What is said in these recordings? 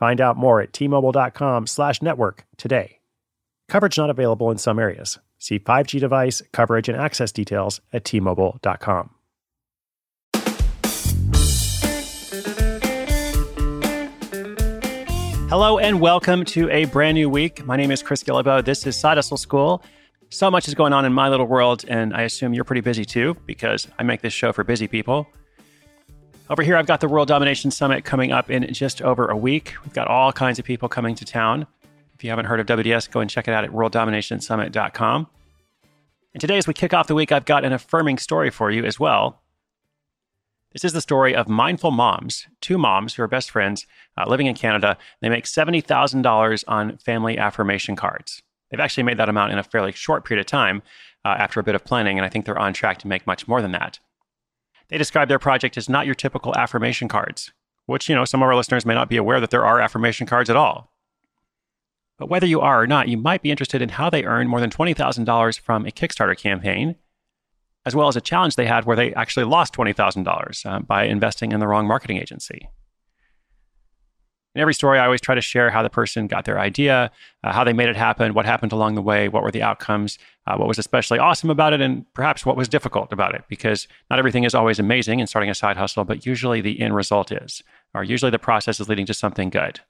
Find out more at tmobile.com slash network today. Coverage not available in some areas. See 5G device, coverage, and access details at tmobile.com. Hello and welcome to a brand new week. My name is Chris Guillebeau. This is Side Hustle School. So much is going on in my little world, and I assume you're pretty busy too, because I make this show for busy people. Over here, I've got the World Domination Summit coming up in just over a week. We've got all kinds of people coming to town. If you haven't heard of WDS, go and check it out at worlddominationsummit.com. And today, as we kick off the week, I've got an affirming story for you as well. This is the story of mindful moms, two moms who are best friends uh, living in Canada. They make $70,000 on family affirmation cards. They've actually made that amount in a fairly short period of time uh, after a bit of planning, and I think they're on track to make much more than that. They describe their project as not your typical affirmation cards, which, you know, some of our listeners may not be aware that there are affirmation cards at all. But whether you are or not, you might be interested in how they earned more than $20,000 from a Kickstarter campaign, as well as a challenge they had where they actually lost $20,000 uh, by investing in the wrong marketing agency. In every story, I always try to share how the person got their idea, uh, how they made it happen, what happened along the way, what were the outcomes, uh, what was especially awesome about it, and perhaps what was difficult about it. Because not everything is always amazing in starting a side hustle, but usually the end result is, or usually the process is leading to something good.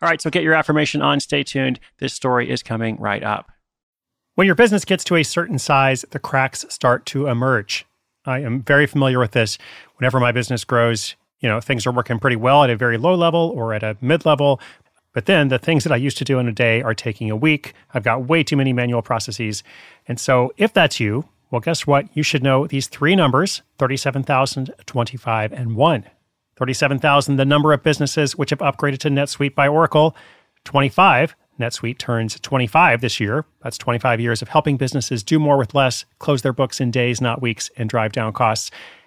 All right, so get your affirmation on. Stay tuned. This story is coming right up. When your business gets to a certain size, the cracks start to emerge. I am very familiar with this. Whenever my business grows, you know, things are working pretty well at a very low level or at a mid level. But then the things that I used to do in a day are taking a week. I've got way too many manual processes. And so if that's you, well, guess what? You should know these three numbers 37,000, 25, and 1. 37,000, the number of businesses which have upgraded to NetSuite by Oracle. 25, NetSuite turns 25 this year. That's 25 years of helping businesses do more with less, close their books in days, not weeks, and drive down costs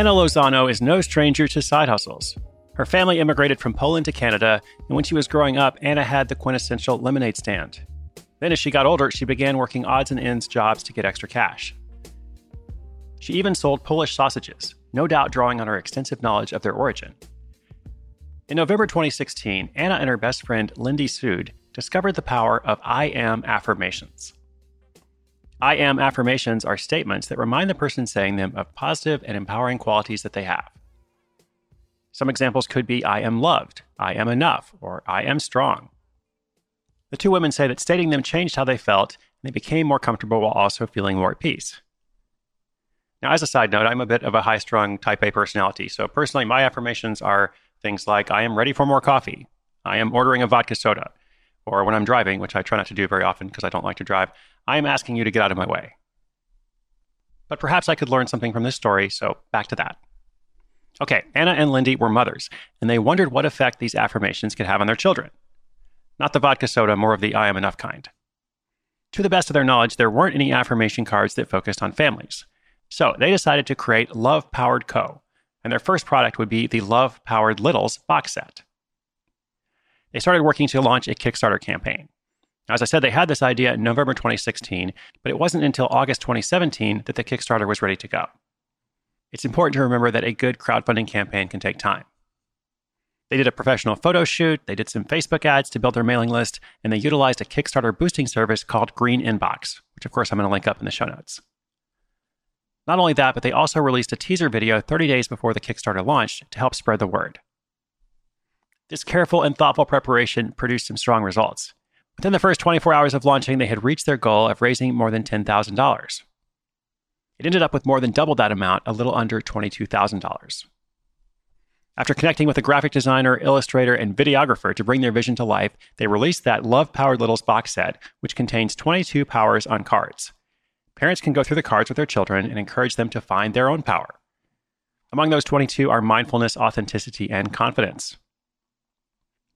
Anna Lozano is no stranger to side hustles. Her family immigrated from Poland to Canada, and when she was growing up, Anna had the quintessential lemonade stand. Then, as she got older, she began working odds and ends jobs to get extra cash. She even sold Polish sausages, no doubt drawing on her extensive knowledge of their origin. In November 2016, Anna and her best friend, Lindy Sood, discovered the power of I am affirmations. I am affirmations are statements that remind the person saying them of positive and empowering qualities that they have. Some examples could be I am loved, I am enough, or I am strong. The two women say that stating them changed how they felt and they became more comfortable while also feeling more at peace. Now, as a side note, I'm a bit of a high strung type A personality. So, personally, my affirmations are things like I am ready for more coffee, I am ordering a vodka soda, or when I'm driving, which I try not to do very often because I don't like to drive, I am asking you to get out of my way. But perhaps I could learn something from this story, so back to that. Okay, Anna and Lindy were mothers, and they wondered what effect these affirmations could have on their children. Not the vodka soda, more of the I am enough kind. To the best of their knowledge, there weren't any affirmation cards that focused on families. So they decided to create Love Powered Co., and their first product would be the Love Powered Littles box set they started working to launch a Kickstarter campaign. As I said, they had this idea in November 2016, but it wasn't until August 2017 that the Kickstarter was ready to go. It's important to remember that a good crowdfunding campaign can take time. They did a professional photo shoot, they did some Facebook ads to build their mailing list, and they utilized a Kickstarter boosting service called Green Inbox, which of course I'm going to link up in the show notes. Not only that, but they also released a teaser video 30 days before the Kickstarter launched to help spread the word. This careful and thoughtful preparation produced some strong results. Within the first 24 hours of launching, they had reached their goal of raising more than $10,000. It ended up with more than double that amount, a little under $22,000. After connecting with a graphic designer, illustrator, and videographer to bring their vision to life, they released that Love Powered Littles box set, which contains 22 powers on cards. Parents can go through the cards with their children and encourage them to find their own power. Among those 22 are mindfulness, authenticity, and confidence.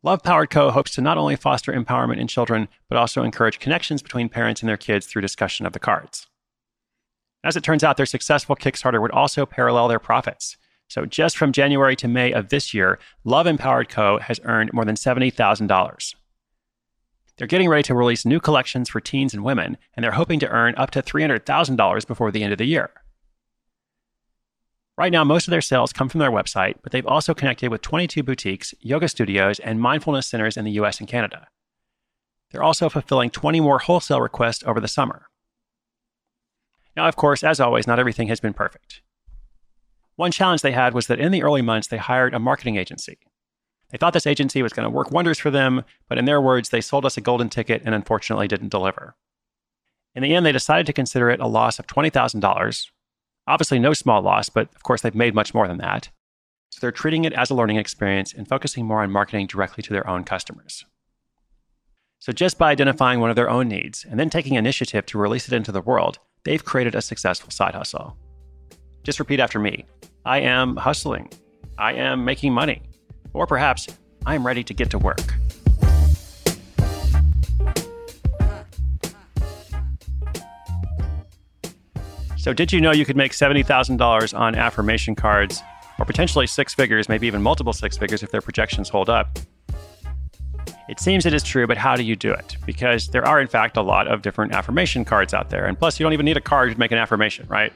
Love Powered Co. hopes to not only foster empowerment in children, but also encourage connections between parents and their kids through discussion of the cards. As it turns out, their successful Kickstarter would also parallel their profits. So just from January to May of this year, Love Powered Co. has earned more than $70,000. They're getting ready to release new collections for teens and women, and they're hoping to earn up to $300,000 before the end of the year. Right now, most of their sales come from their website, but they've also connected with 22 boutiques, yoga studios, and mindfulness centers in the US and Canada. They're also fulfilling 20 more wholesale requests over the summer. Now, of course, as always, not everything has been perfect. One challenge they had was that in the early months, they hired a marketing agency. They thought this agency was going to work wonders for them, but in their words, they sold us a golden ticket and unfortunately didn't deliver. In the end, they decided to consider it a loss of $20,000. Obviously, no small loss, but of course, they've made much more than that. So they're treating it as a learning experience and focusing more on marketing directly to their own customers. So, just by identifying one of their own needs and then taking initiative to release it into the world, they've created a successful side hustle. Just repeat after me I am hustling. I am making money. Or perhaps, I am ready to get to work. So, did you know you could make $70,000 on affirmation cards, or potentially six figures, maybe even multiple six figures if their projections hold up? It seems it is true, but how do you do it? Because there are, in fact, a lot of different affirmation cards out there. And plus, you don't even need a card to make an affirmation, right?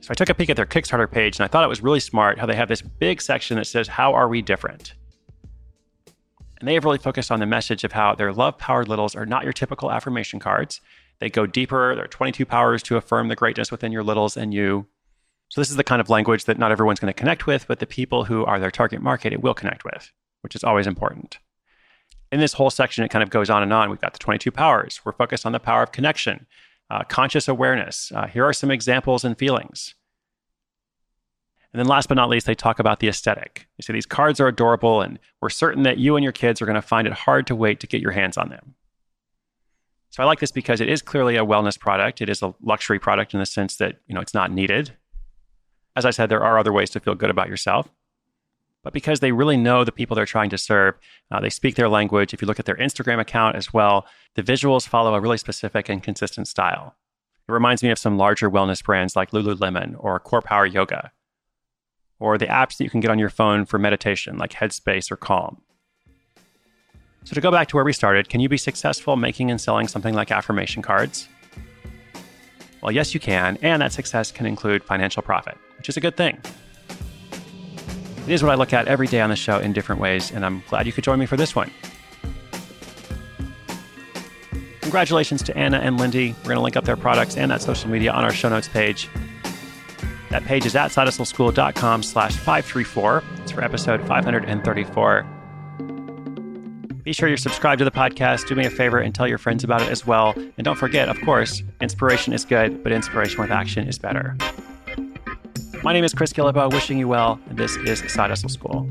So I took a peek at their Kickstarter page and I thought it was really smart how they have this big section that says, How are we different? And they have really focused on the message of how their love powered littles are not your typical affirmation cards. They go deeper. There are 22 powers to affirm the greatness within your littles and you. So, this is the kind of language that not everyone's going to connect with, but the people who are their target market, it will connect with, which is always important. In this whole section, it kind of goes on and on. We've got the 22 powers. We're focused on the power of connection, uh, conscious awareness. Uh, here are some examples and feelings. And then last but not least, they talk about the aesthetic. They say these cards are adorable, and we're certain that you and your kids are going to find it hard to wait to get your hands on them. So I like this because it is clearly a wellness product. It is a luxury product in the sense that, you know, it's not needed. As I said, there are other ways to feel good about yourself. But because they really know the people they're trying to serve, uh, they speak their language. If you look at their Instagram account as well, the visuals follow a really specific and consistent style. It reminds me of some larger wellness brands like Lululemon or Core Power Yoga, or the apps that you can get on your phone for meditation like Headspace or Calm. So, to go back to where we started, can you be successful making and selling something like affirmation cards? Well, yes, you can, and that success can include financial profit, which is a good thing. It is what I look at every day on the show in different ways, and I'm glad you could join me for this one. Congratulations to Anna and Lindy. We're going to link up their products and that social media on our show notes page. That page is at sidehustleschool.com slash 534. It's for episode 534. Be sure you're subscribed to the podcast. Do me a favor and tell your friends about it as well. And don't forget, of course, inspiration is good, but inspiration with action is better. My name is Chris Guillebeau, wishing you well, and this is Side Hustle School.